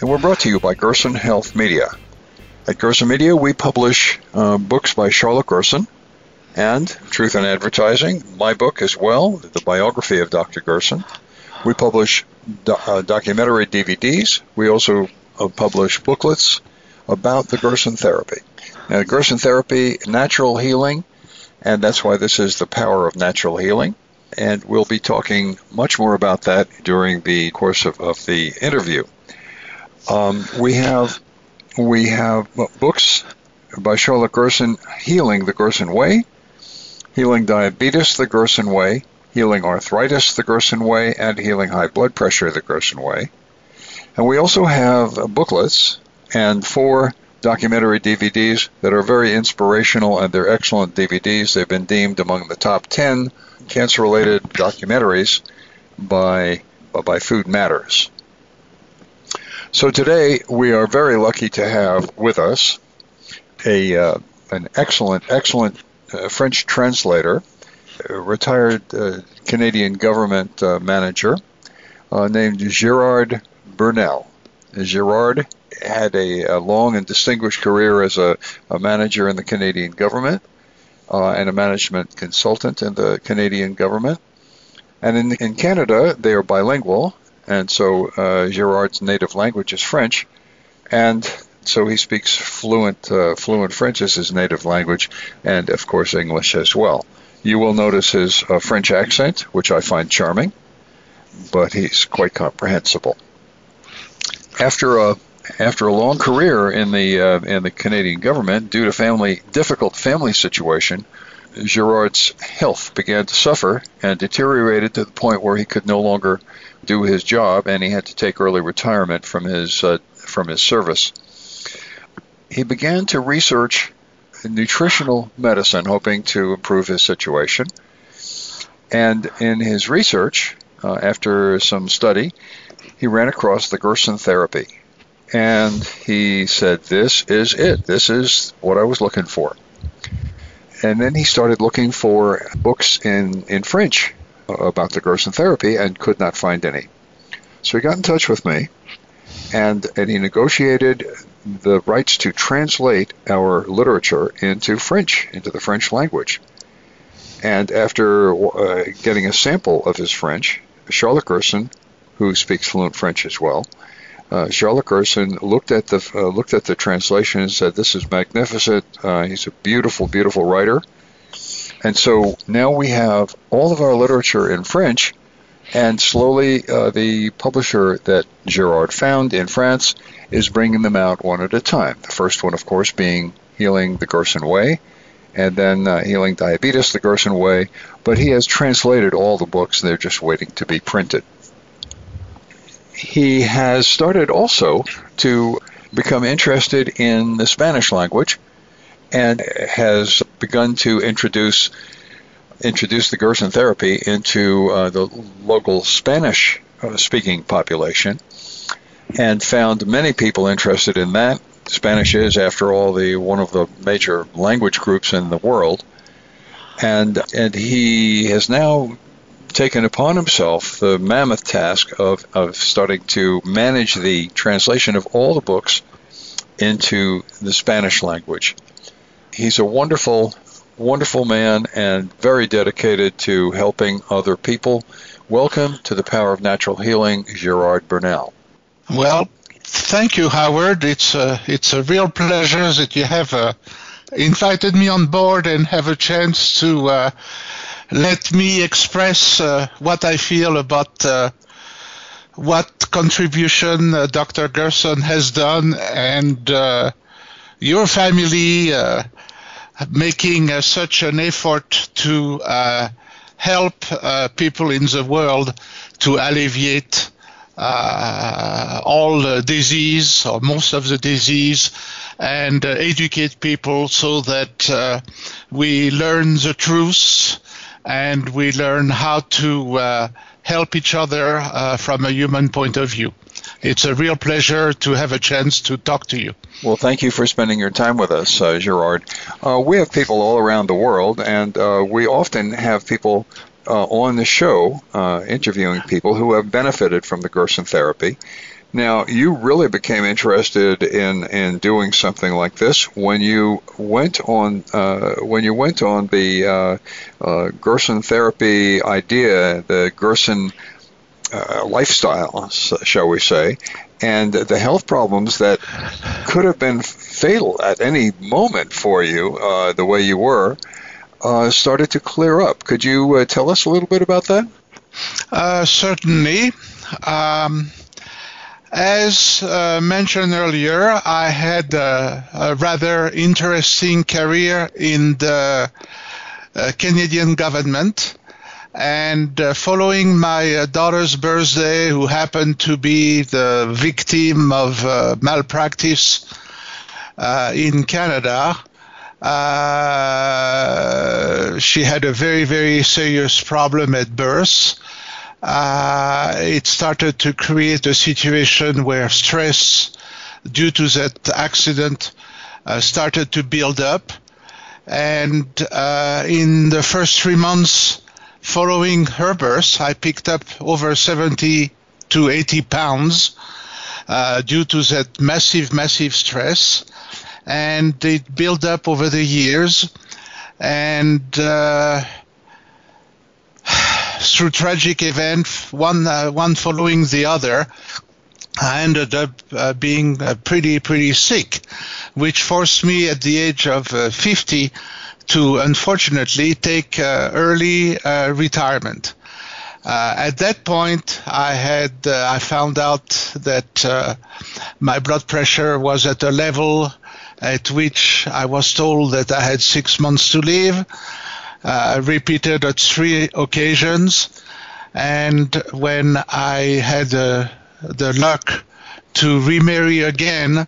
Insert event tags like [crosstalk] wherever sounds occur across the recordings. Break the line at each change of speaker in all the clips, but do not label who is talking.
and we're brought to you by Gerson Health Media. At Gerson Media, we publish uh, books by Charlotte Gerson and Truth in Advertising, my book as well, the biography of Dr. Gerson. We publish do- uh, documentary DVDs. We also uh, publish booklets about the Gerson therapy. Now, Gerson therapy, natural healing, and that's why this is the power of natural healing. And we'll be talking much more about that during the course of, of the interview. Um, we have we have books by Charlotte Gerson, Healing the Gerson Way, Healing Diabetes the Gerson Way, Healing Arthritis the Gerson Way, and Healing High Blood Pressure the Gerson Way. And we also have booklets and four documentary DVDs that are very inspirational and they're excellent DVDs. They've been deemed among the top 10 cancer related documentaries by, by Food Matters. So today we are very lucky to have with us a uh, an excellent, excellent uh, French translator, retired uh, Canadian government uh, manager uh, named Gerard Burnell. Gerard had a, a, long and distinguished career as a, a manager in the Canadian government uh, and a management consultant in the Canadian government. And in, in Canada, they are bilingual and so uh, Gerard's native language is French, and so he speaks fluent uh, fluent French as his native language, and of course English as well. You will notice his uh, French accent, which I find charming, but he's quite comprehensible. After a after a long career in the uh, in the Canadian government, due to family difficult family situation, Gerard's health began to suffer and deteriorated to the point where he could no longer do his job, and he had to take early retirement from his uh, from his service. He began to research nutritional medicine, hoping to improve his situation. And in his research, uh, after some study, he ran across the Gerson therapy. And he said, This is it. This is what I was looking for. And then he started looking for books in, in French about the Gerson therapy and could not find any. So he got in touch with me, and, and he negotiated the rights to translate our literature into French, into the French language. And after uh, getting a sample of his French, Charlotte Gerson, who speaks fluent French as well, uh, Charlotte Gerson looked at the uh, looked at the translation and said, "This is magnificent. Uh, he's a beautiful, beautiful writer." And so now we have all of our literature in French, and slowly uh, the publisher that Gerard found in France is bringing them out one at a time. The first one, of course, being Healing the Gerson Way, and then uh, Healing Diabetes the Gerson Way. But he has translated all the books, and they're just waiting to be printed. He has started also to become interested in the Spanish language and has begun to introduce introduce the Gerson therapy into uh, the local Spanish uh, speaking population and found many people interested in that. Spanish is, after all, the one of the major language groups in the world, and and he has now taken upon himself the mammoth task of, of starting to manage the translation of all the books into the Spanish language. He's a wonderful, wonderful man and very dedicated to helping other people. Welcome to the Power of Natural Healing, Gerard Bernal.
Well, thank you, Howard. It's a, it's a real pleasure that you have uh, invited me on board and have a chance to uh, let me express uh, what I feel about uh, what contribution uh, Dr. Gerson has done and uh, your family uh, making uh, such an effort to help people in the world to alleviate all the disease or most of the disease and educate people so that we learn the truth and we learn how to uh, help each other uh, from a human point of view. It's a real pleasure to have a chance to talk to you.
Well, thank you for spending your time with us, uh, Gerard. Uh, we have people all around the world, and uh, we often have people uh, on the show interviewing people who have benefited from the Gerson therapy. Now, you really became interested in, in doing something like this when you went on uh, when you went on the uh, uh, Gerson therapy idea, the Gerson uh, lifestyle, shall we say, and the health problems that could have been fatal at any moment for you, uh, the way you were, uh, started to clear up. Could you tell us a little bit about that?
certainly. Um, as uh, mentioned earlier, I had a, a, rather interesting career in the uh, Canadian government. And uh, following my uh, daughter's birthday, who happened to be the victim of uh, malpractice uh, in Canada, she had a very, very serious problem at birth it started to create a situation where stress due to that accident uh, started to build up. And uh, in the first three months following her birth, I picked up over 70 to 80 pounds uh, due to that massive, massive stress. And it built up over the years. And uh, [sighs] through tragic events, one uh, one following the other, I ended up uh, being uh, pretty pretty sick, which forced me at the age of uh, 50 to unfortunately take uh, early uh, retirement. at that point, I had I found out that my blood pressure was at a level at which I was told that I had six months to live uh, repeated at three occasions. And when I had uh, the luck to remarry again,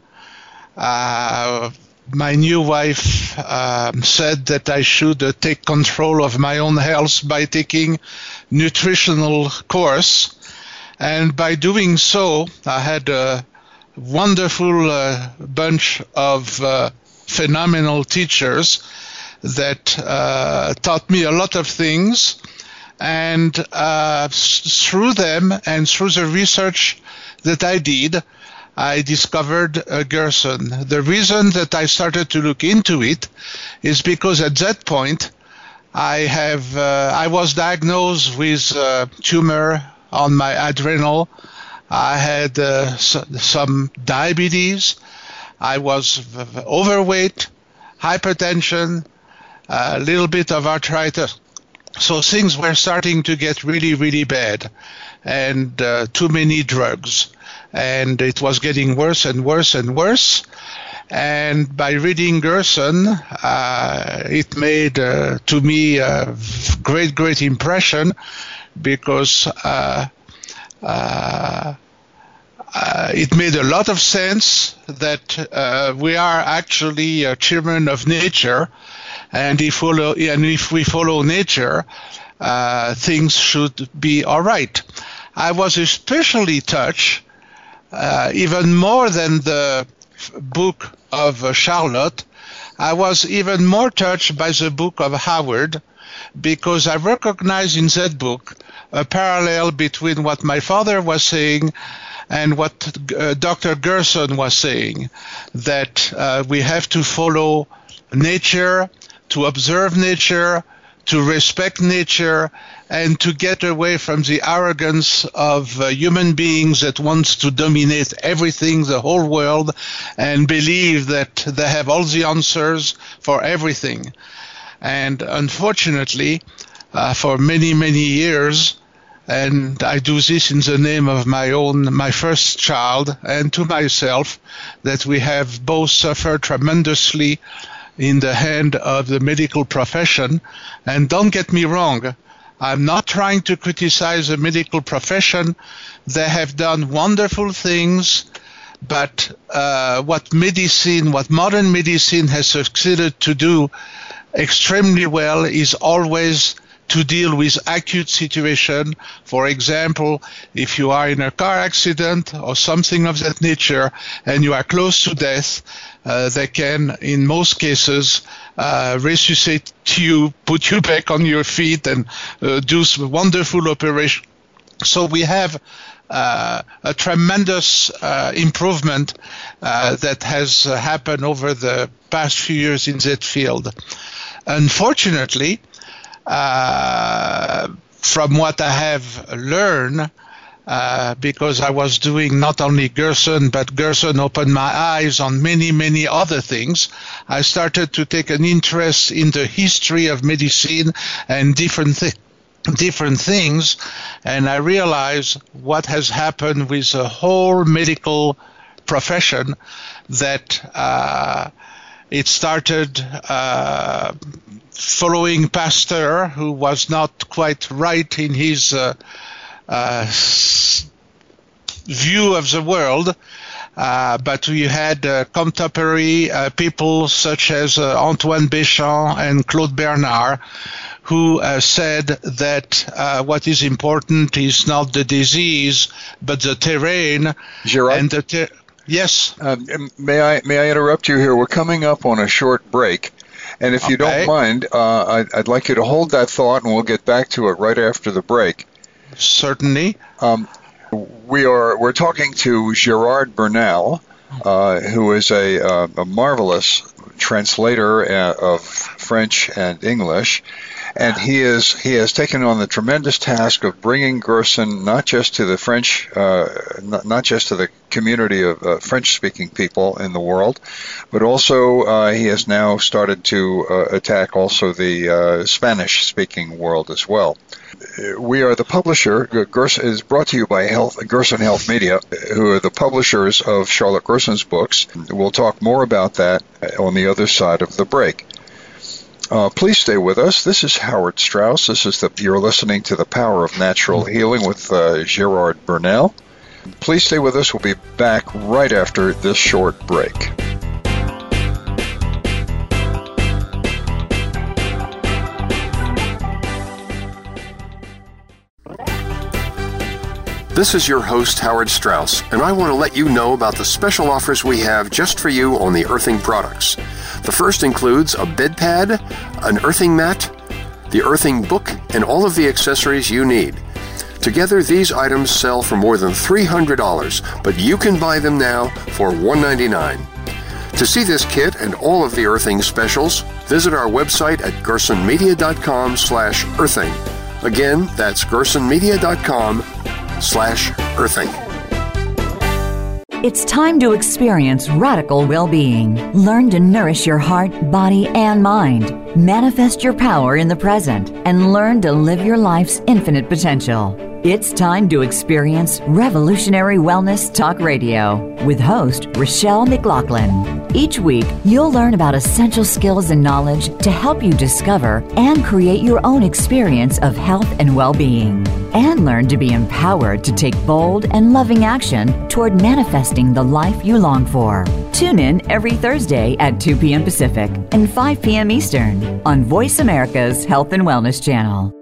uh, my new wife um, said that I should uh, take control of my own health by taking nutritional course. And by doing so, I had a wonderful uh, bunch of uh, phenomenal teachers that uh, taught me a lot of things. And uh, through them and through the research that I did, I discovered uh, Gerson. The reason that I started to look into it is because at that point, I have uh, I was diagnosed with a tumor on my adrenal. I had uh, some diabetes. I was overweight, hypertension, a little bit of arthritis. So things were starting to get really, really bad, and uh, too many drugs. And it was getting worse and worse and worse. And by reading Gerson, uh, it made uh, to me a great, great impression because uh, uh, uh, it made a lot of sense that we are actually children of nature and if follow and if we follow nature, uh, things should be all right. I was especially touched, uh, even more than the book of Charlotte. I was even more touched by the book of Howard because I recognize in that book a parallel between what my father was saying and what uh, Dr. Gerson was saying, that uh, we have to follow nature, to observe nature, to respect nature, and to get away from the arrogance of uh, human beings that wants to dominate everything, the whole world, and believe that they have all the answers for everything. And unfortunately, uh, for many, many years, and I do this in the name of my own, my first child, and to myself, that we have both suffered tremendously in the hand of the medical profession. And don't get me wrong, I'm not trying to criticize the medical profession. They have done wonderful things, but uh, what medicine, what modern medicine has succeeded to do extremely well is always to deal with acute situation. For example, if you are in a car accident or something of that nature and you are close to death, they can, in most cases, uh, resuscitate you, put you [laughs] back on your feet, and uh, do some wonderful operation. So we have uh, a tremendous uh, improvement uh, that has happened over the past few years in that field. Unfortunately, uh, from what I have learned, uh, because I was doing not only Gerson, but Gerson opened my eyes on many, many other things. I started to take an interest in the history of medicine and different things different things and I realized what has happened with the whole medical profession that uh, it started uh, following Pasteur, who was not quite right in his uh, view of the world. Uh, but we had uh, contemporary uh, people such as uh, Antoine Béchamp and Claude Bernard, who said that what is important is not the disease, but the terrain.
Gerard?
And the ter- yes.
may I may I interrupt you here? We're coming up on a short break. And if you don't mind, uh, I'd, I'd, like you to hold that thought, and we'll get back to it right after the break.
Certainly. Um,
we are we're talking to Gerard Bernal, uh, who is a, uh, a marvelous translator uh, of French and English, and he is he has taken on the tremendous task of bringing Gerson not just to the French, uh, not, not, just to the community of uh, French-speaking people in the world, but also uh, he has now started to uh, attack also the uh, Spanish-speaking world as well. We are the publisher. Gerson is brought to you by Health, Gerson Health Media, who are the publishers of Charlotte Gerson's books. We'll talk more about that on the other side of the break. Uh, please stay with us. This is Howard Strauss. This is the you're listening to the Power of Natural Healing with uh, Gerard Burnell. Please stay with us. We'll be back right after this short break.
This is your host, Howard Strauss, and I want to let you know about the special offers we have just for you on the earthing products. The first includes a bed pad, an earthing mat, the earthing book, and all of the accessories you need. Together, these items sell for more than $300, but you can buy them now for 199. To see this kit and all of the earthing specials, visit our website at gersonmedia.com slash earthing. Again, that's gersonmedia.com slash earthing.
It's time to experience radical well being. Learn to nourish your heart, body, and mind. Manifest your power in the present and learn to live your life's infinite potential. It's time to experience Revolutionary Wellness Talk Radio with host Rochelle McLaughlin. Each week, you'll learn about essential skills and knowledge to help you discover and create your own experience of health and well being. And learn to be empowered to take bold and loving action toward manifesting the life you long for. Tune in every Thursday at 2 p.m. Pacific and 5 p.m. Eastern on Voice America's Health and Wellness Channel.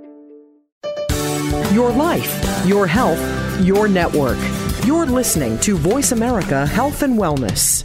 Your life, your health, your network. You're listening to Voice America Health and Wellness.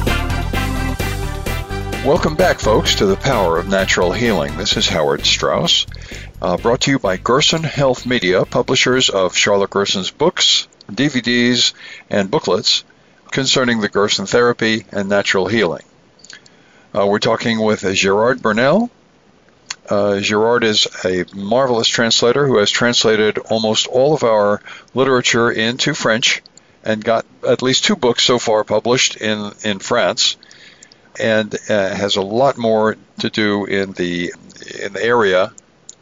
Welcome back, folks, to the Power of Natural Healing. This is Howard Strauss, uh, brought to you by Gerson Health Media, publishers of Charlotte Gerson's books, DVDs, and booklets concerning the Gerson therapy and natural healing. Uh, we're talking with uh, Gerard Bernal. Uh, Gerard is a marvelous translator who has translated almost all of our literature into French and got at least two books so far published in, in France and uh, has a lot more to do in the in the area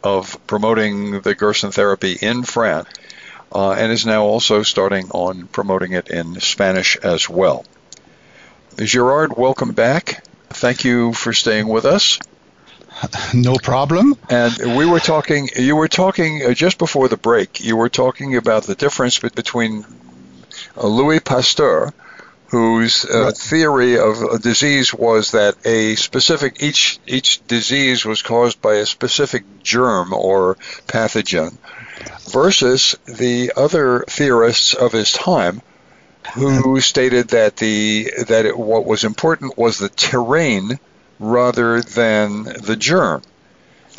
of promoting the Gerson therapy in France, uh, and is now also starting on promoting it in Spanish as well. Gerard, welcome back. Thank you for staying with us.
No problem.
And we were talking. You were talking uh, just before the break. You were talking about the difference between uh, Louis Pasteur whose uh, theory of a disease was that a specific each each disease was caused by a specific germ or pathogen versus the other theorists of his time who stated that the that it, what was important was the terrain rather than the germ.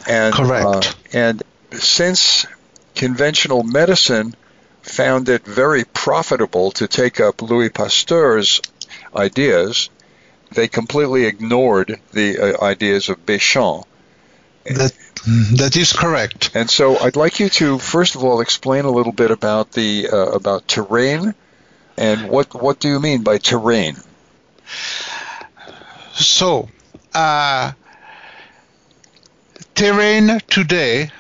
And correct. uh,
and since conventional medicine found it very profitable to take up Louis Pasteur's ideas. They completely ignored the uh, ideas of Béchamp.
That, that is correct.
And so I'd like you to first of all explain a little bit about the uh, about terrain and what what do you mean by terrain?
So, uh, terrain today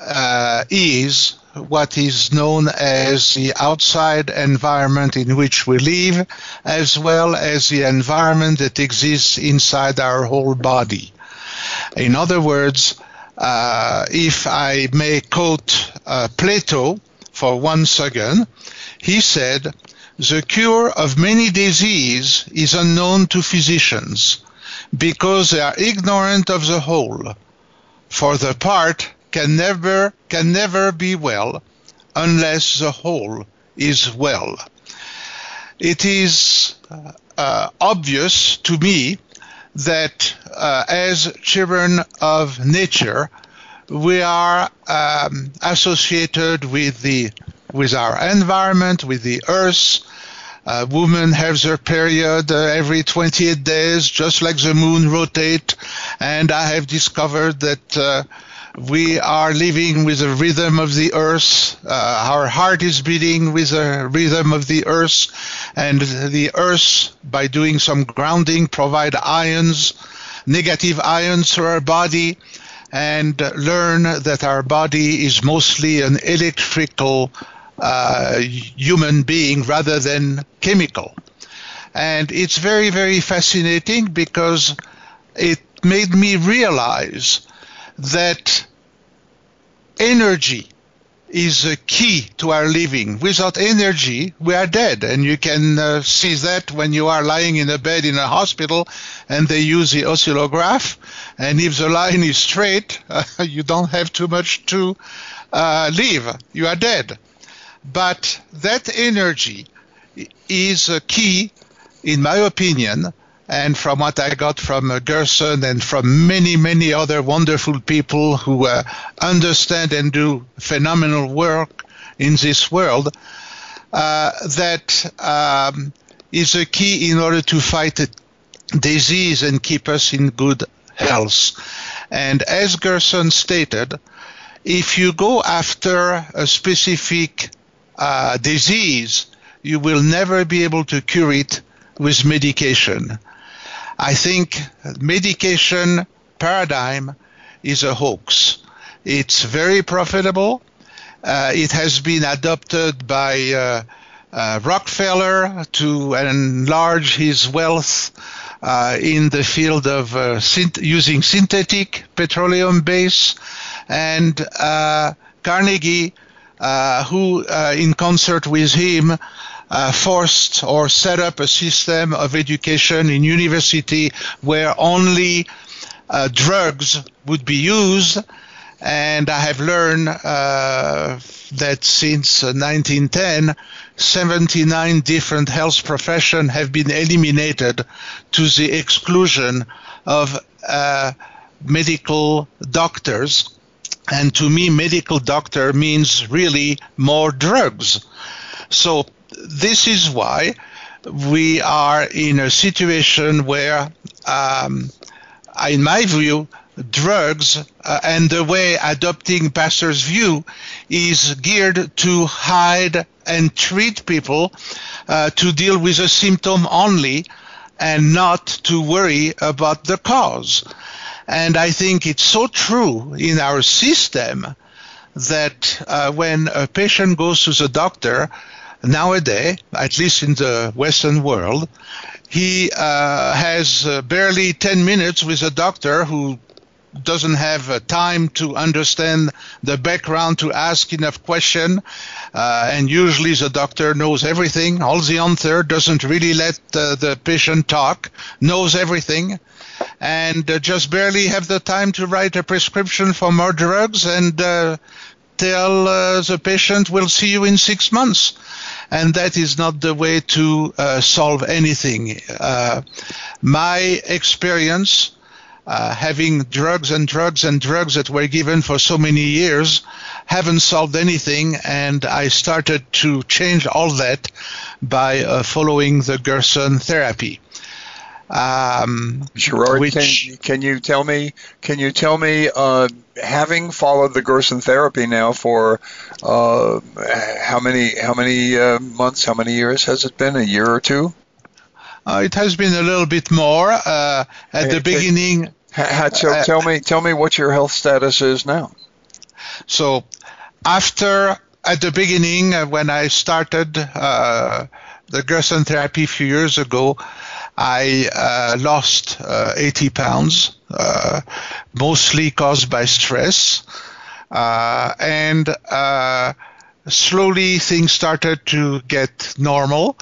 uh, is what is known as the outside environment in which we live, as well as the environment that exists inside our whole body. In other words, uh, if I may quote uh, Plato for one second, he said, The cure of many diseases is unknown to physicians because they are ignorant of the whole. For the part can never can never be well unless the whole is well. It is uh, obvious to me that uh, as children of nature, we are um, associated with the with our environment, with the earth. Uh, women have their period uh, every 28 days, just like the moon rotate. And I have discovered that uh, we are living with the rhythm of the earth. Uh, our heart is beating with the rhythm of the earth, and the earth, by doing some grounding, provide ions, negative ions to our body, and learn that our body is mostly an electrical uh, human being rather than chemical. And it's very, very fascinating because it made me realize that energy is a key to our living. Without energy, we are dead. And you can uh, see that when you are lying in a bed in a hospital and they use the oscillograph. And if the line is straight, uh, [laughs] you don't have too much to uh, live. You are dead. But that energy is a key, in my opinion, and from what I got from uh, Gerson and from many, many other wonderful people who uh, understand and do phenomenal work in this world, uh, that um, is a key in order to fight disease and keep us in good health. And as Gerson stated, if you go after a specific uh, disease, you will never be able to cure it with medication. I think medication paradigm is a hoax. It's very profitable. Uh, it has been adopted by uh, uh, Rockefeller to enlarge his wealth uh, in the field of uh, synth- using synthetic petroleum base, and uh, Carnegie, who, in concert with him, uh, forced or set up a system of education in university where only uh, drugs would be used. And I have learned uh, that since 1910, 79 different health professions have been eliminated to the exclusion of uh, medical doctors. And to me, medical doctor means really more drugs. So this is why we are in a situation where, um, in my view, drugs uh, and the way adopting Pasteur's view is geared to hide and treat people uh, to deal with a symptom only and not to worry about the cause. And I think it's so true in our system that uh, when a patient goes to the doctor, nowadays, at least in the Western world, he uh, has uh, barely 10 minutes with a doctor who doesn't have uh, time to understand the background to ask enough question uh, and usually the doctor knows everything. All the answer doesn't really let the patient talk knows everything and uh, just barely have the time to write a prescription for more drugs and uh, tell uh, the patient we'll see you in six months and that is not the way to solve anything my experience uh, having drugs and drugs and drugs that were given for so many years haven't solved anything. And I started to change all that by uh, following the Gerson therapy.
Um, Gerard, which, can, can, you tell me? Can you tell me, uh, having followed the Gerson therapy now for uh, how many how many uh, months, how many years has it been? A year or two?
Uh, it has been a little bit more. Uh, at the beginning,
so uh, tell me, tell me what your health status is now.
So, after at the beginning uh, when I started uh, the Gerson therapy a few years ago, I uh, lost uh, 80 pounds, uh, mostly caused by stress, and slowly things started to get normal.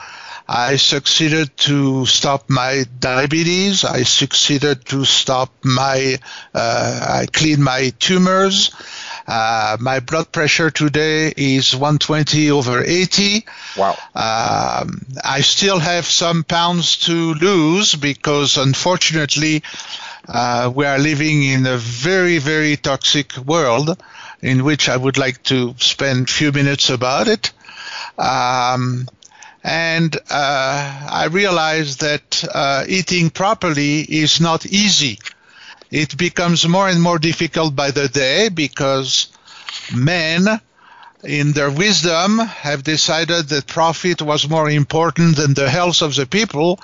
I succeeded to stop my diabetes. I succeeded to stop my, uh, I cleaned my tumors. Uh, my blood pressure today is 120 over 80.
Wow.
Um, I still have some pounds to lose because unfortunately, uh, we are living in a very, very toxic world in which I would like to spend a few minutes about it. Um, and uh, I realized that uh, eating properly is not easy. It becomes more and more difficult by the day because men, in their wisdom, have decided that profit was more important than the health of the people.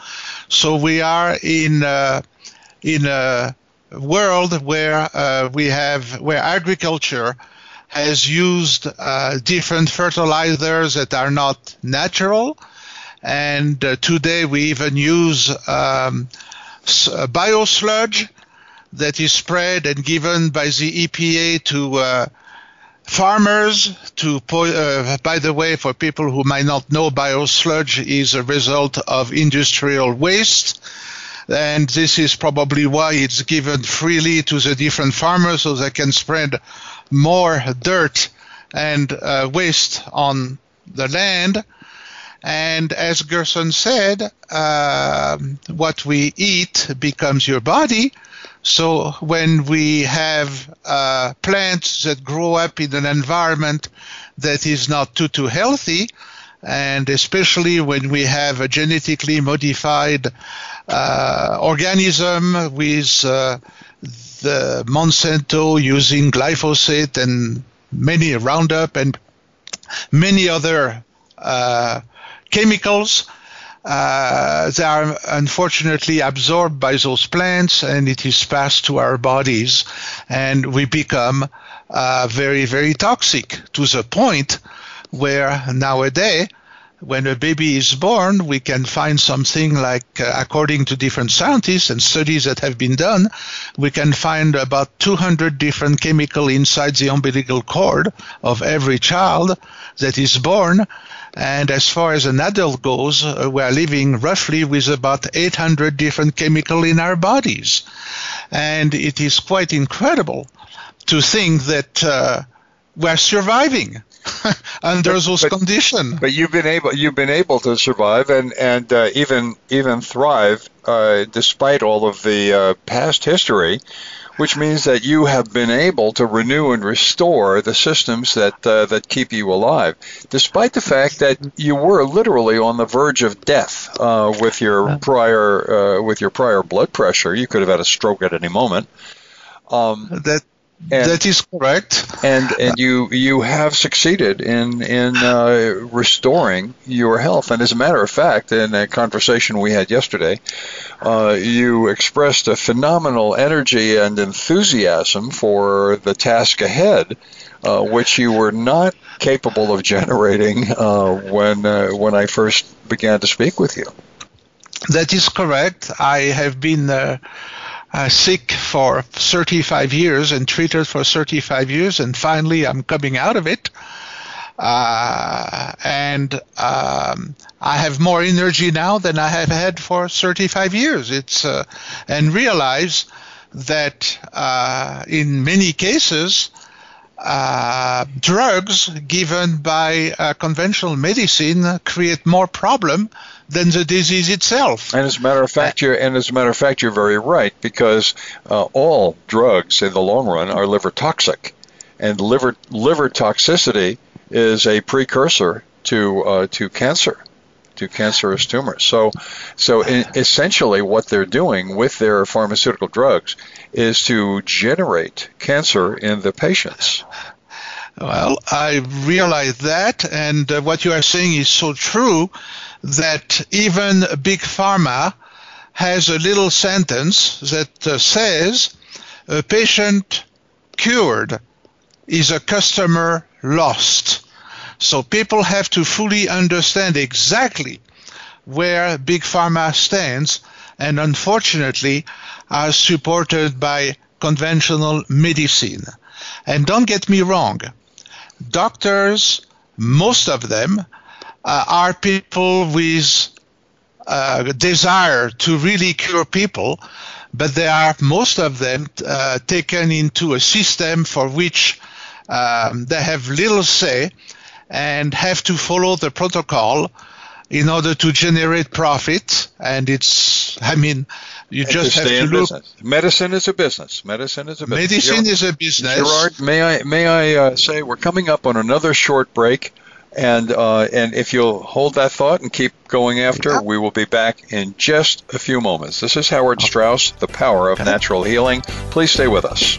So we are in uh, in a world where uh, we have where agriculture has used uh, different fertilizers that are not natural and uh, today we even use um, uh, biosludge that is spread and given by the EPA to uh, farmers to uh, by the way for people who might not know biosludge is a result of industrial waste and this is probably why it's given freely to the different farmers so they can spread more dirt and uh, waste on the land and as Gerson said, uh, what we eat becomes your body. So when we have uh, plants that grow up in an environment that is not too too healthy, and especially when we have a genetically modified uh, organism with uh, the Monsanto using glyphosate and many Roundup and many other uh, chemicals. Uh, they are unfortunately absorbed by those plants and it is passed to our bodies and we become uh, very, very toxic to the point where nowadays when a baby is born, we can find something like, uh, according to different scientists and studies that have been done, we can find about 200 different chemical inside the umbilical cord of every child that is born. And as far as an adult goes, uh, we are living roughly with about 800 different chemical in our bodies. And it is quite incredible to think that uh, we're surviving [laughs] under
but,
those
but,
conditions.
But you've been able you've been able to survive and and uh, even even thrive uh, despite all of the uh, past history, which means that you have been able to renew and restore the systems that uh, that keep you alive, despite the fact that you were literally on the verge of death uh, with your prior uh, with your prior blood pressure. You could have had a stroke at any moment.
Um, that and, that is correct.
And and you you have succeeded in in uh, restoring your health. And as a matter of fact, in a conversation we had yesterday, uh, you expressed a phenomenal energy and enthusiasm for the task ahead, uh, which you were not capable of generating uh, when uh, when I first began to speak with you.
That is correct. I have been uh, sick for 35 years and treated for 35 years, and finally I'm coming out of it. Uh, and um, I have more energy now than I have had for 35 years. It's uh, and realize that uh, in many cases, uh, drugs given by uh, conventional medicine create more problem than the disease itself.
And as a matter of fact, you're and as a matter of fact, you're very right because uh, all drugs in the long run are liver toxic, and liver liver toxicity is a precursor to uh, to cancer to cancerous tumors. So, so essentially, what they're doing with their pharmaceutical drugs is to generate cancer in the patients.
Well, I realize that, and uh, what you are saying is so true that even big pharma has a little sentence that uh, says a patient cured is a customer lost. So people have to fully understand exactly where big pharma stands and unfortunately are supported by conventional medicine. And don't get me wrong, doctors, most of them, uh, are people with uh, desire to really cure people, but they are most of them uh, taken into a system for which um, they have little say and have to follow the protocol in order to generate profit. And it's, I mean, you just have to look.
Business. Medicine is a business. Medicine is a business.
Medicine is a business.
Gerard, may I may I uh, say we're coming up on another short break. And uh, and if you'll hold that thought and keep going after, we will be back in just a few moments. This is Howard Strauss, The Power of Natural Healing. Please stay with us.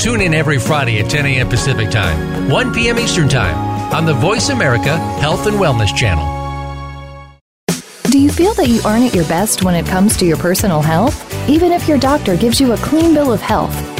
Tune in every Friday at 10 a.m. Pacific Time, 1 p.m. Eastern Time on the Voice America Health and Wellness Channel.
Do you feel that you aren't at your best when it comes to your personal health? Even if your doctor gives you a clean bill of health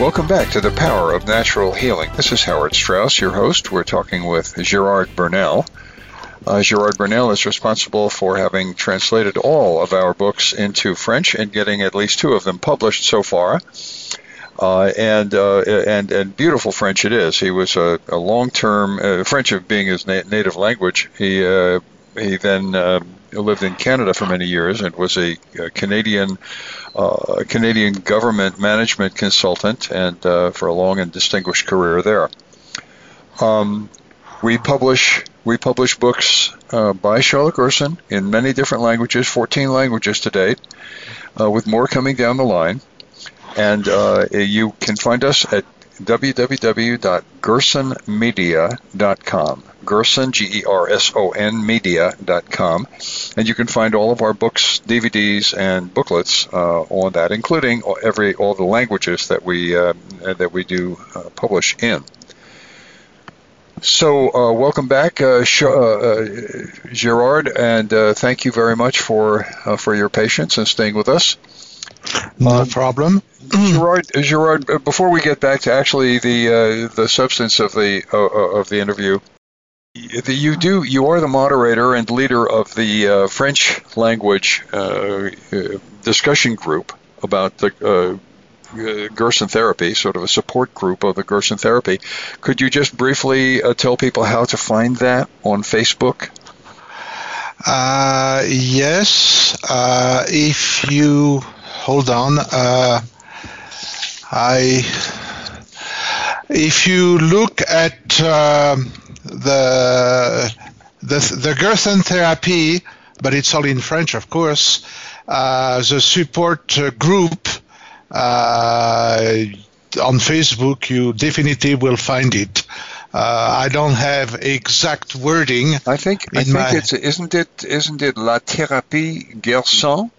Welcome back to the Power of Natural Healing. This is Howard Strauss, your host. We're talking with Gerard Bernal. Uh, Gerard Bernal is responsible for having translated all of our books into French and getting at least two of them published so far. Uh, and uh, and and beautiful French it is. He was a, a long-term uh, French being his na- native language. He uh, he then uh, lived in Canada for many years and was a, a Canadian uh, Canadian government management consultant and uh, for a long and distinguished career there. Um, we publish we publish books uh, by Charlotte Gerson in many different languages, 14 languages to date, uh, with more coming down the line. And uh, you can find us at www.gersonmedia.com. Gerson, G E R S O N, media.com. And you can find all of our books, DVDs, and booklets uh, on that, including every all the languages that we, uh, that we do uh, publish in. So, uh, welcome back, uh, uh, Gerard, and thank you very much for for your patience and staying with us.
No problem.
Gerard, Gerard, before we get back to actually the the substance of the of the interview, you do. You are the moderator and leader of the uh, French language uh, uh discussion group about the uh, Gerson therapy, sort of a support group of the Gerson therapy. Could you just briefly uh, tell people how to find that on Facebook?
Uh, yes. if you hold on, I. If you look at um, the the the Gerson therapy, but it's all in French, of course. Uh, the support uh, group uh, on Facebook, you definitely will find it. Uh, I don't have exact wording.
I think I think it's isn't it isn't it La Thérapie Gerson?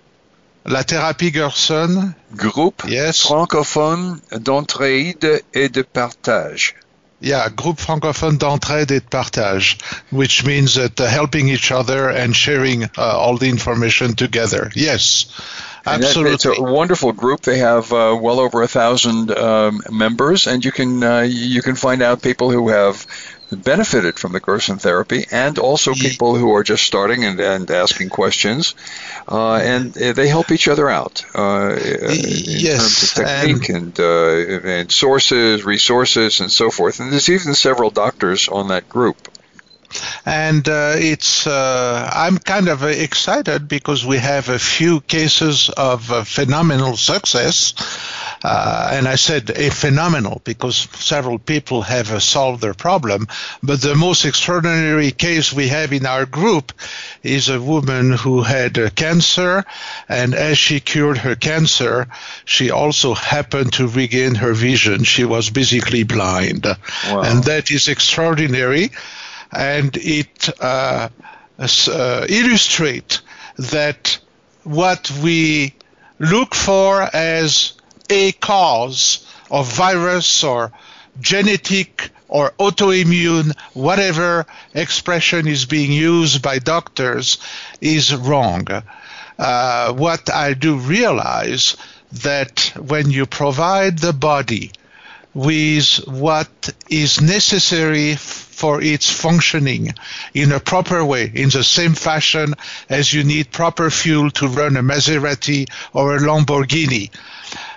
La Thérapie Gerson.
Groupe
yes.
francophone d'entraide et de partage.
Yeah, groupe francophone d'entraide et de partage, which means that uh, helping each other and sharing uh, all the information together. Yes, absolutely.
it's a wonderful group. They have uh, well over a thousand um, members, and you can uh, you can find out people who have benefited from the Gerson therapy, and also people who are just starting and, and asking questions, uh, and they help each other out uh, in
yes,
terms of technique and, and, uh, and sources, resources, and so forth. And there's even several doctors on that group
and uh, it's uh, I'm kind of excited because we have a few cases of uh, phenomenal success. Uh, and I said a phenomenal because several people have uh, solved their problem. But the most extraordinary case we have in our group is a woman who had uh, cancer, and as she cured her cancer, she also happened to regain her vision. She was basically blind, wow. and that is extraordinary and it uh, uh, illustrates that what we look for as a cause of virus or genetic or autoimmune, whatever expression is being used by doctors, is wrong. Uh, what I do realize that when you provide the body with what is necessary for its functioning in a proper way, in the same fashion as you need proper fuel to run a Maserati or a Lamborghini.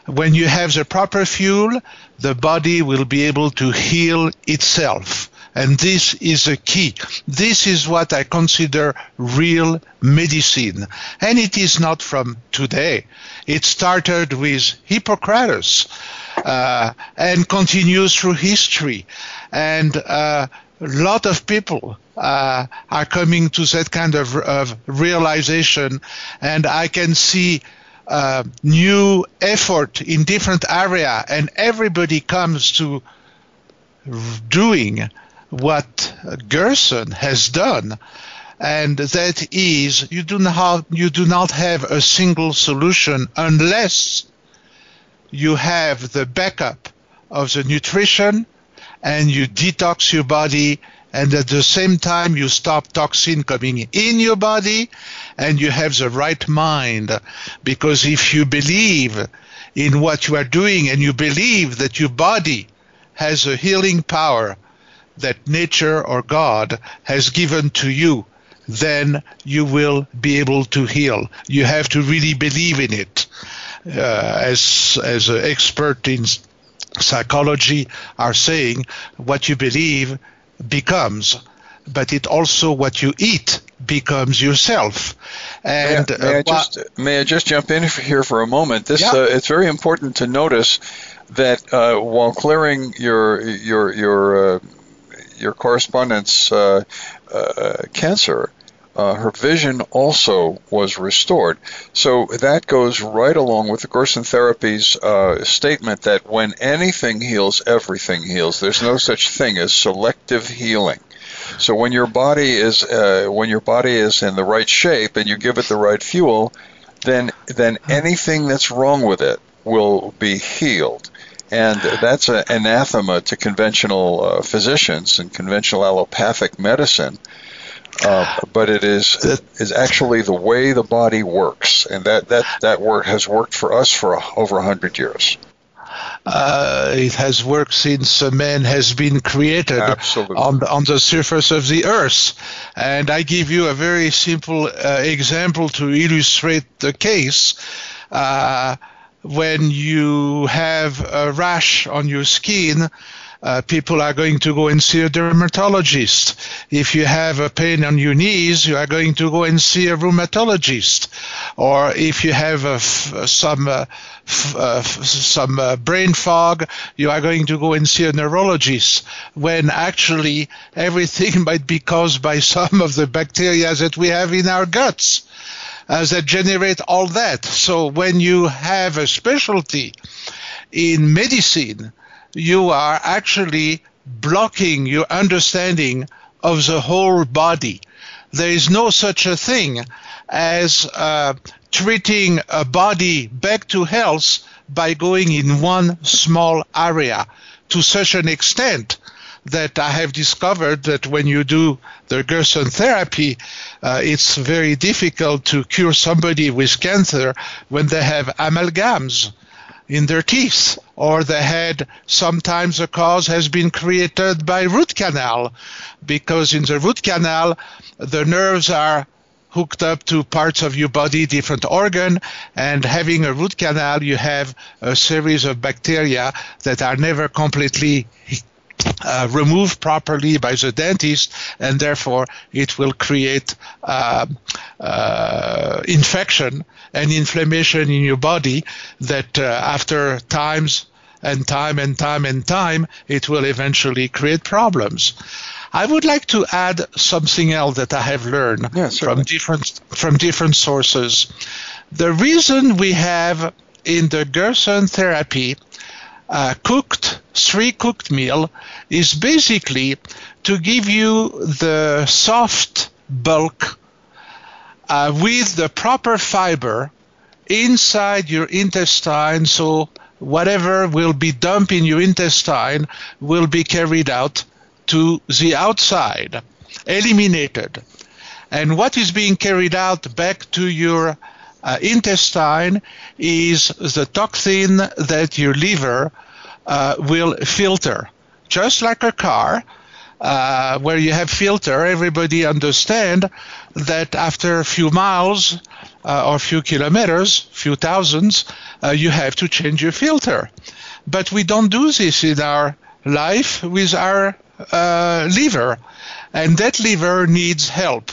When you have the proper fuel, the body will be able to heal itself. And this is a key. This is what I consider real medicine. And it is not from today. It started with Hippocrates uh, and continues through history. And uh, a lot of people uh, are coming to that kind of, of realization, and I can see uh, new effort in different area, and everybody comes to doing what Gerson has done, and that is you do not have, you do not have a single solution unless you have the backup of the nutrition and you detox your body and at the same time you stop toxin coming in your body and you have the right mind because if you believe in what you are doing and you believe that your body has a healing power that nature or God has given to you, then you will be able to heal. You have to really believe in it. Uh, as as an expert in psychology are saying, what you believe becomes, but it also what you eat becomes yourself.
And may I, may I uh, just may I just jump in here for a moment? This yeah. uh, it's very important to notice that uh, while clearing your your your uh, your correspondence uh, uh, her vision also was restored. So that goes right along with the Gerson Therapy's statement that when anything heals, everything heals. There's no such thing as selective healing. So when your body is uh, when your body is in the right shape and you give it the right fuel, then then anything that's wrong with it will be healed. And that's an anathema to conventional uh, physicians and conventional allopathic medicine. Uh, but it is is actually the way the body works, and that that that work has worked for us for over a hundred years.
Uh, it has worked since man has been created
Absolutely.
on on the surface of the earth. And I give you a very simple uh, example to illustrate the case. Uh, when you have a rash on your skin, uh, people are going to go and see a dermatologist. If you have a pain on your knees, you are going to go and see a rheumatologist. Or if you have a, some uh, uh, some uh, brain fog, you are going to go and see a neurologist. When actually everything [laughs] might be caused by some of the bacteria that we have in our guts uh, that generate all that. So when you have a specialty in medicine, you are actually blocking your understanding of the whole body. There is no such a thing as uh, treating a body back to health by going in one small area to such an extent that I have discovered that when you do the Gerson therapy, uh, it's very difficult to cure somebody with cancer when they have amalgams in their teeth or the head sometimes the cause has been created by root canal because in the root canal the nerves are hooked up to parts of your body, different organ, and having a root canal, you have a series of bacteria that are never completely uh, removed properly by the dentist, and therefore it will create uh, uh, infection and inflammation in your body that uh, after times and time and time and time, it will eventually create problems. I would like to add something else that I have learned
yeah,
from different from different sources. The reason we have in the Gerson therapy uh, cooked three cooked meal is basically to give you the soft bulk uh, with the proper fiber inside your intestine so whatever will be dumped in your intestine will be carried out to the outside eliminated. And what is being carried out back to your uh, intestine is the toxin that your liver uh, will filter. Just like a car, uh, where you have filter, everybody understand that after a few miles uh, or a few kilometers, few thousands, uh, you have to change your filter. But we don't do this in our life with our uh, liver, and that liver needs help,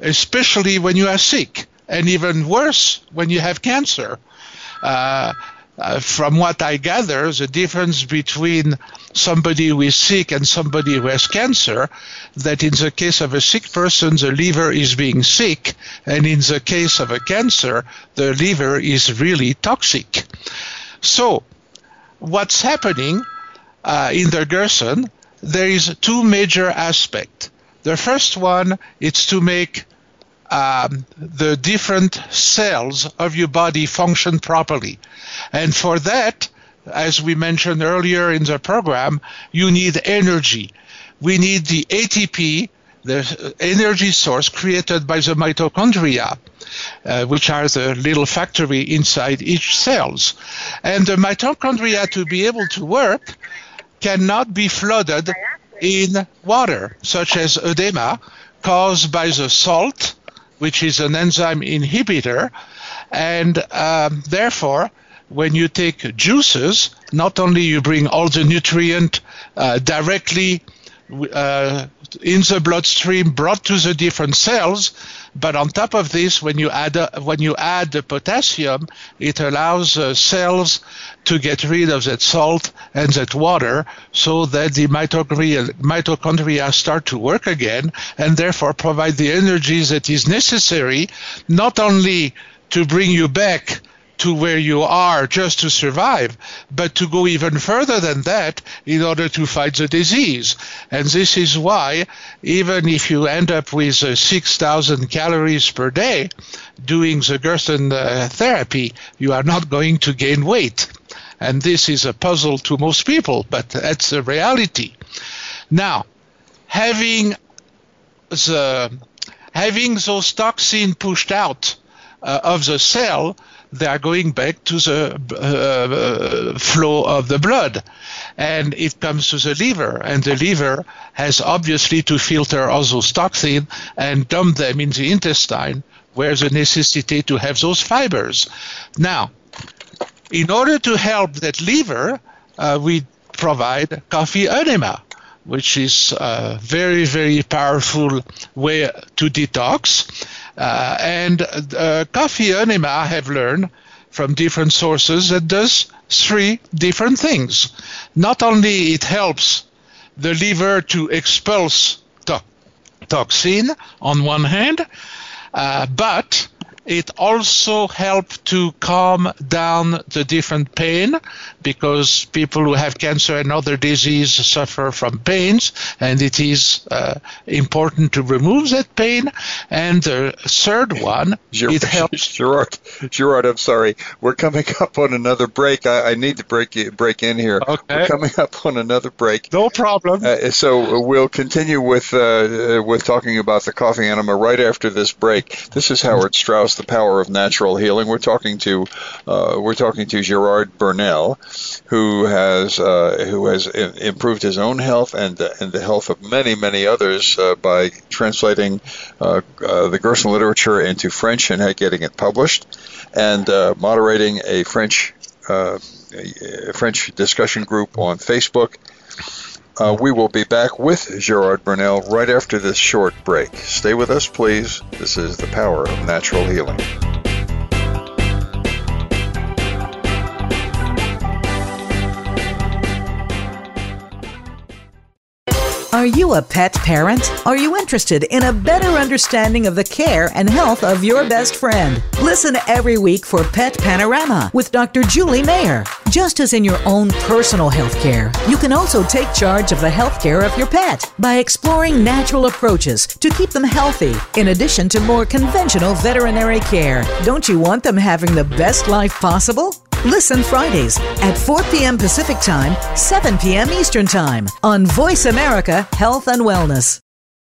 especially when you are sick and even worse when you have cancer. Uh, from what I gather, the difference between somebody who is sick and somebody who has cancer, that in the case of a sick person, the liver is being sick, and in the case of a cancer, the liver is really toxic. So, what's happening uh, in the Gerson there is two major aspects. The first one is to make um, the different cells of your body function properly. And for that, as we mentioned earlier in the program, you need energy. We need the ATP, the energy source created by the mitochondria, uh, which are the little factory inside each cells. And the mitochondria, to be able to work, cannot be flooded in water, such as edema caused by the salt, which is an enzyme inhibitor, and um, therefore, when you take juices, not only you bring all the nutrient uh, directly uh, in the bloodstream brought to the different cells. But on top of this, when you add uh, when you add the potassium, it allows uh, cells to get rid of that salt and that water, so that the mitochondria, mitochondria start to work again, and therefore provide the energy that is necessary, not only to bring you back to where you are just to survive, but to go even further than that in order to fight the disease. And this is why, even if you end up with uh, 6,000 calories per day doing the Gerson uh, therapy, you are not going to gain weight. And this is a puzzle to most people, but that's the reality. Now, having the having those toxins pushed out uh, of the cell they are going back to the uh, flow of the blood. And it comes to the liver, and the liver has obviously to filter all those toxins and dump them in the intestine, where the necessity to have those fibers. Now, in order to help that liver, uh, we provide coffee enema which is a very, very powerful way to detox. Uh, and uh, coffee enema, I have learned from different sources, that does three different things. Not only it helps the liver to expulse to- toxin on one hand, uh, but it also helps to calm down the different pain because people who have cancer and other disease suffer from pains, and it is uh, important to remove that pain. And the third one,
Gerard,
it helps. [laughs]
Gerard, Gerard, I'm sorry. We're coming up on another break. I, I need to break break in here.
Okay.
We're coming up on another break.
No problem.
Uh, so we'll continue with uh, with talking about the coffee enema right after this break. This is Howard Straus, the power of natural healing. We're talking to uh, we're talking to Gerard Burnell, who has uh, who has improved his own health and and the health of many many others uh, by translating uh, uh, the Gerson literature into French and getting it published, and uh, moderating a French a French discussion group on Facebook. Uh, we will be back with Gerard Bernal right after this short break. Stay with us, please. This is the power of natural healing.
Are you a pet parent? Are you interested in a better understanding of the care and health of your best friend? Listen every week for Pet Panorama with Dr. Julie Mayer. Just as in your own personal health care, you can also take charge of the health care of your pet by exploring natural approaches to keep them healthy, in addition to more conventional veterinary care. Don't you want them having the best life possible? Listen Fridays at 4 p.m. Pacific Time, 7 p.m. Eastern Time on Voice America Health and Wellness.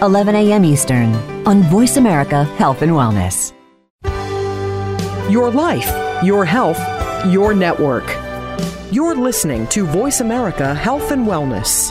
11 a.m. Eastern on Voice America Health and Wellness.
Your life, your health, your network. You're listening to Voice America Health and Wellness.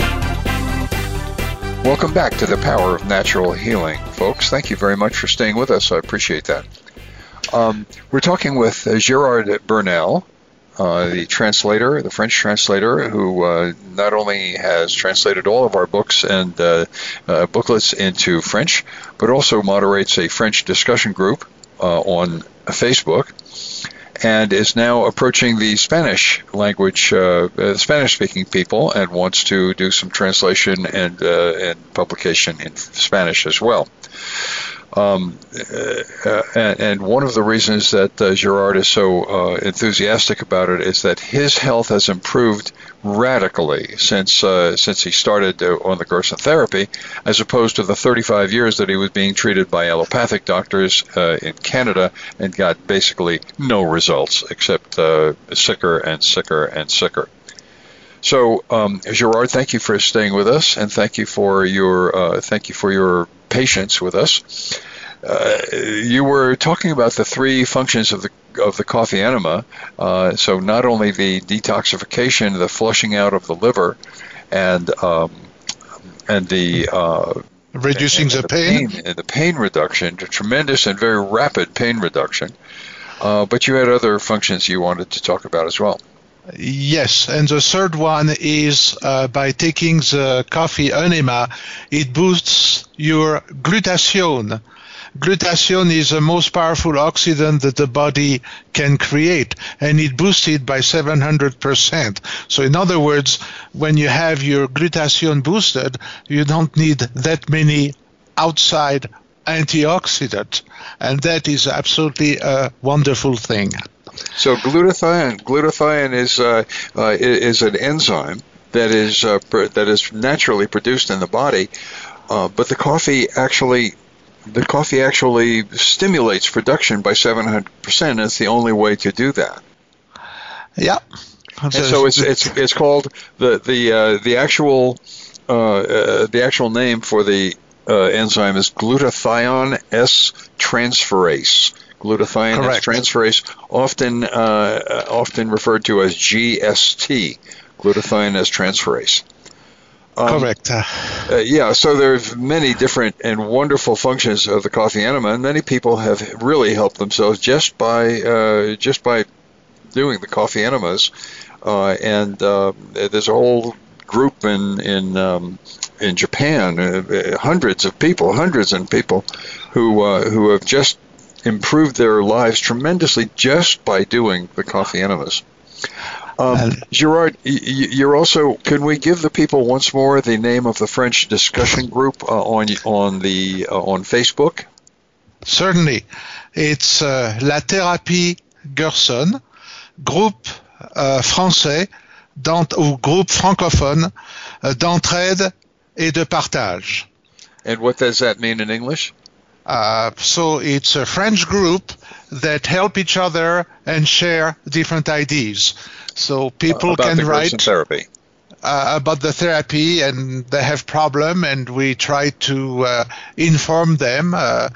Welcome back to the Power of Natural Healing, folks. Thank you very much for staying with us. I appreciate that. Um, we're talking with uh, Gerard Bernal, uh, the translator, the French translator, who uh, not only has translated all of our books and uh, uh, booklets into French, but also moderates a French discussion group uh, on Facebook and is now approaching the Spanish language, uh, uh, Spanish-speaking people, and wants to do some translation and uh, and publication in Spanish as well. Um, uh, and, and, one of the reasons that uh, Gerard is so uh, enthusiastic about it is that his health has improved radically since uh, since he started uh, on the Gerson therapy, as opposed to the 35 years that he was being treated by allopathic doctors uh, in Canada and got basically no results except sicker and sicker and sicker. So, um, Gerard, thank you for staying with us, and thank you for your thank you for your patience with us. Uh, you were talking about the three functions of the of the coffee enema. Uh, so not only the detoxification, the flushing out of the liver, and um, and the uh,
reducing
and,
and the, the, pain.
pain, and the pain reduction, the tremendous and very rapid pain reduction. Uh, but you had other functions you wanted to talk about as well.
Yes, and the third one is uh, by taking the coffee enema, it boosts your glutathione. Glutathione is the most powerful oxidant that the body can create, and it boosts it by 700%. So, in other words, when you have your glutathione boosted, you don't need that many outside antioxidants, and that is absolutely a wonderful thing.
So glutathione, glutathione is uh, uh, is an enzyme that is uh, pr- that is naturally produced in the body, uh, but the coffee actually the coffee actually stimulates production by 700%. It's the only way to do that.
Yeah.
And so it's it's it's called the the uh, the actual uh, the actual name for the enzyme is glutathione S transferase glutathione Correct. transferase, often uh, often referred to as GST, glutathione S transferase.
Um, Correct.
Uh, yeah, so there's many different and wonderful functions of the coffee enema, and many people have really helped themselves just by uh, just by doing the coffee enemas. Uh, and uh, there's a whole group in in um, in Japan, uh, hundreds of people, hundreds of people who who have just improved their lives tremendously just by doing the coffee enemas. Um, Gerard, you're also. Can we give the people once more the name of the French discussion group uh, on on the uh, on Facebook?
Certainly, it's uh, La Thérapie Gerson, groupe uh, français ou groupe francophone euh, d'entraide et de partage.
And what does that mean in English?
Uh, so it's a French group that help each other and share different ideas. So people
uh,
can write
therapy.
Uh, about the therapy and they have problem and we try to uh, inform them uh,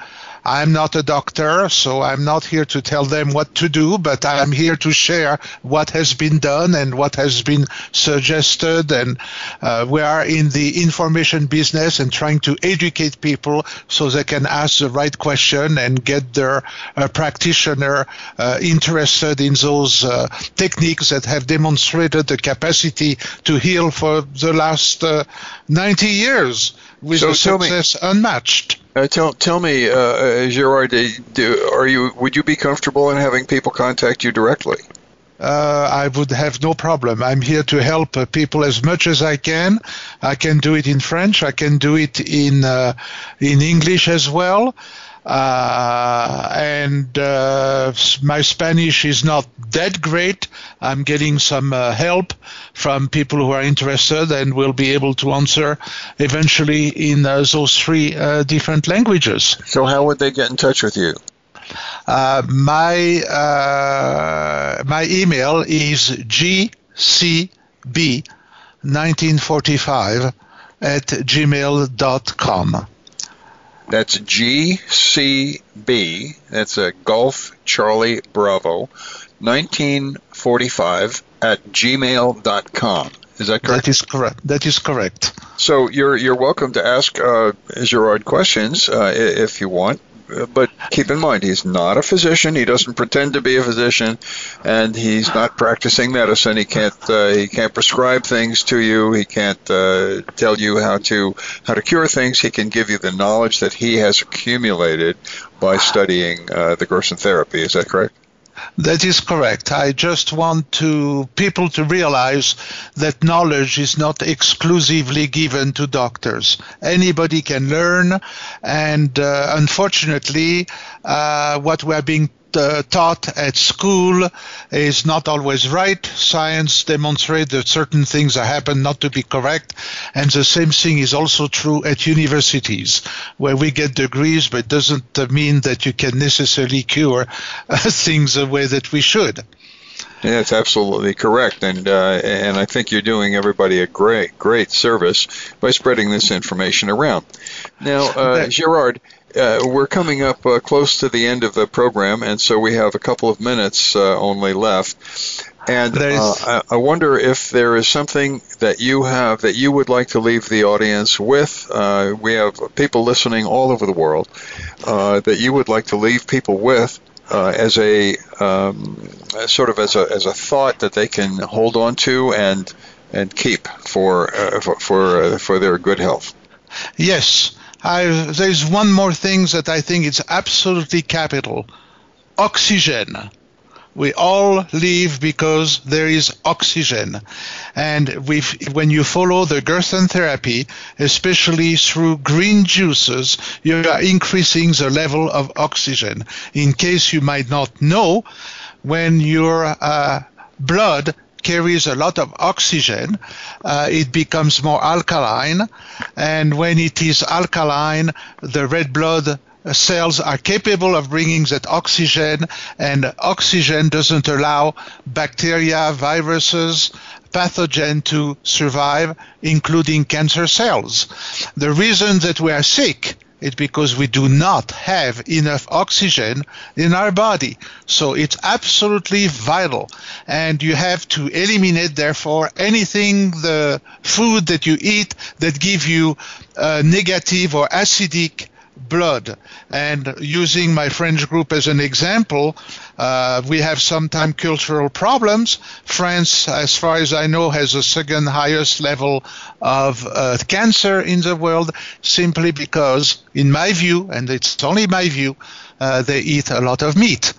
I'm not a doctor, so I'm not here to tell them what to do, but I'm here to share what has been done and what has been suggested. And uh, we are in the information business and trying to educate people so they can ask the right question and get their uh, practitioner uh, interested in those uh, techniques that have demonstrated the capacity to heal for the last uh, 90 years with so a success me, unmatched.
Uh, tell tell me, uh, uh Gerard, do, are you would you be comfortable in having people contact you directly?
Uh, I would have no problem. I'm here to help uh, people as much as I can. I can do it in French. I can do it in uh, in English as well. Uh, and uh, my Spanish is not that great. I'm getting some uh, help from people who are interested and will be able to answer eventually in uh, those three uh, different languages.
So, how would they get in touch with you?
Uh, my uh, my email is gcb1945 at gmail.com.
That's GCB. That's a Golf Charlie Bravo, 1945 at gmail.com. Is that correct?
That is correct. That is correct.
So you're you're welcome to ask uh, Gerard questions uh, if you want but keep in mind he's not a physician. He doesn't pretend to be a physician, and he's not practicing medicine. He can't uh, he can't prescribe things to you. He can't uh, tell you how to how to cure things. He can give you the knowledge that he has accumulated by studying uh, the Gerson therapy. Is that correct?
That is correct. I just want to people to realize that knowledge is not exclusively given to doctors. Anybody can learn, and uh, unfortunately, uh, what we are being uh, taught at school is not always right. Science demonstrates that certain things happen not to be correct, and the same thing is also true at universities, where we get degrees, but it doesn't mean that you can necessarily cure uh, [laughs] things the way that we should.
Yeah, that's absolutely correct, and uh, and I think you're doing everybody a great great service by spreading this information around. Now, uh, Gerard, uh, we're coming up uh, close to the end of the program, and so we have a couple of minutes uh, only left. And uh, I, I, wonder if there is something that you have that you would like to leave the audience with. Uh, we have people listening all over the world uh, that you would like to leave people with as a um, sort of as a as a thought that they can hold on to and and keep for for for, for their good health.
Yes. I, there's one more thing that I think is absolutely capital oxygen. We all live because there is oxygen. And when you follow the Gerson therapy, especially through green juices, you are increasing the level of oxygen. In case you might not know, when your uh, blood carries a lot of oxygen, uh, it becomes more alkaline. And when it is alkaline, the red blood cells are capable of bringing that oxygen, and oxygen doesn't allow bacteria, viruses, pathogen to survive, including cancer cells. The reason that we are sick it's because we do not have enough oxygen in our body. So it's absolutely vital. And you have to eliminate, therefore, anything, the food that you eat that give you uh, negative or acidic blood. And using my French group as an example, uh, we have sometimes cultural problems. France, as far as I know, has the second highest level of uh, cancer in the world simply because, in my view, and it's only my view, uh, they eat a lot of meat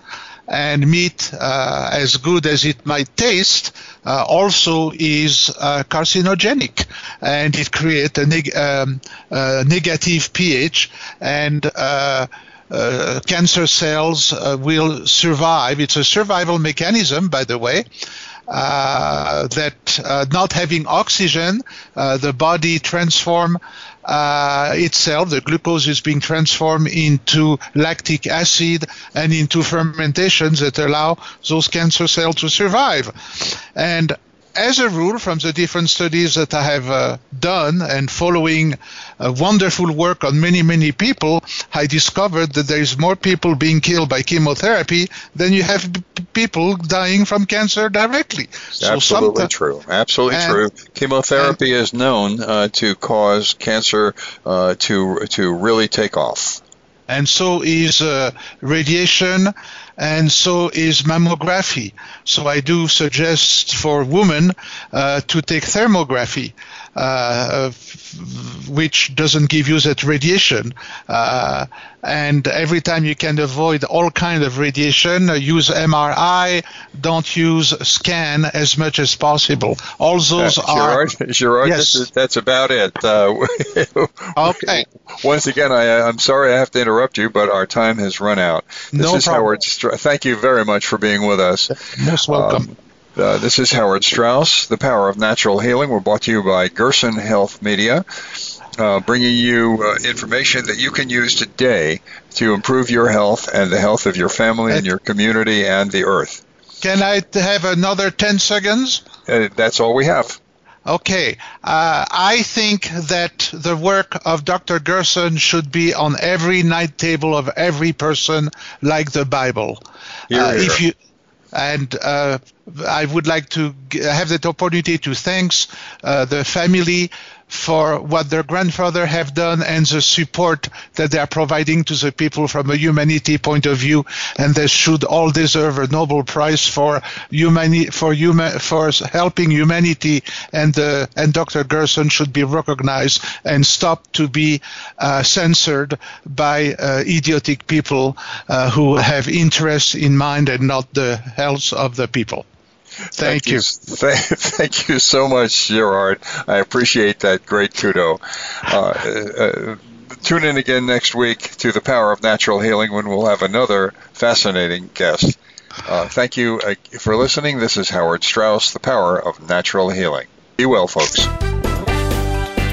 and meat, uh, as good as it might taste, uh, also is uh, carcinogenic, and it creates a neg- um, negative pH and. Uh, cancer cells uh, will survive. It's a survival mechanism, by the way. Uh, that not having oxygen, the body transform uh, itself, the glucose is being transformed into lactic acid and into fermentations that allow those cancer cells to survive. And as a rule, from the different studies that I have uh, done and following uh, wonderful work on many, many people, I discovered that there is more people being killed by chemotherapy than you have people dying from cancer directly.
So Absolutely true. Absolutely and, true. Chemotherapy and, is known uh, to cause cancer uh, to to really take off.
And so is uh, radiation and so is mammography. So I do suggest for women uh, to take thermography. Uh, which doesn't give you that radiation. Uh, and every time you can avoid all kind of radiation, uh, use MRI. Don't use scan as much as possible. All those are.
Gerard, Gerard yes. that's about it. [laughs]
okay.
Once again, I, I'm sorry I have to interrupt you, but our time has run out. This
no
is
problem.
Howard. Thank you very much for being with us.
Most welcome. Um,
uh, this is Howard Straus, The Power of Natural Healing. We're brought to you by Gerson Health Media. uh, bringing you uh, information that you can use today to improve your health and the health of your family and your community and the earth.
Can I have another 10 seconds?
Uh, that's all we have.
Okay, uh, I think that the work of Dr. Gerson should be on every night table of every person, like the Bible.
Uh,
if you and uh, I would like to have that opportunity to thanks uh, the family for what their grandfather have done and the support that they are providing to the people from a humanity point of view and they should all deserve a Nobel Prize for humani- for for helping humanity and uh, and Dr. Gerson should be recognized and stop to be uh, censored by uh, idiotic people uh, who have interests in mind and not the health of the people. Thank,
you. [laughs] Thank you so much, Gerard. I appreciate that great kudo. Uh, uh, tune in again next week to the Power of Natural Healing when we'll have another fascinating guest. Uh, thank you uh, for listening. This is Howard Straus, the Power of Natural Healing. Be well, folks.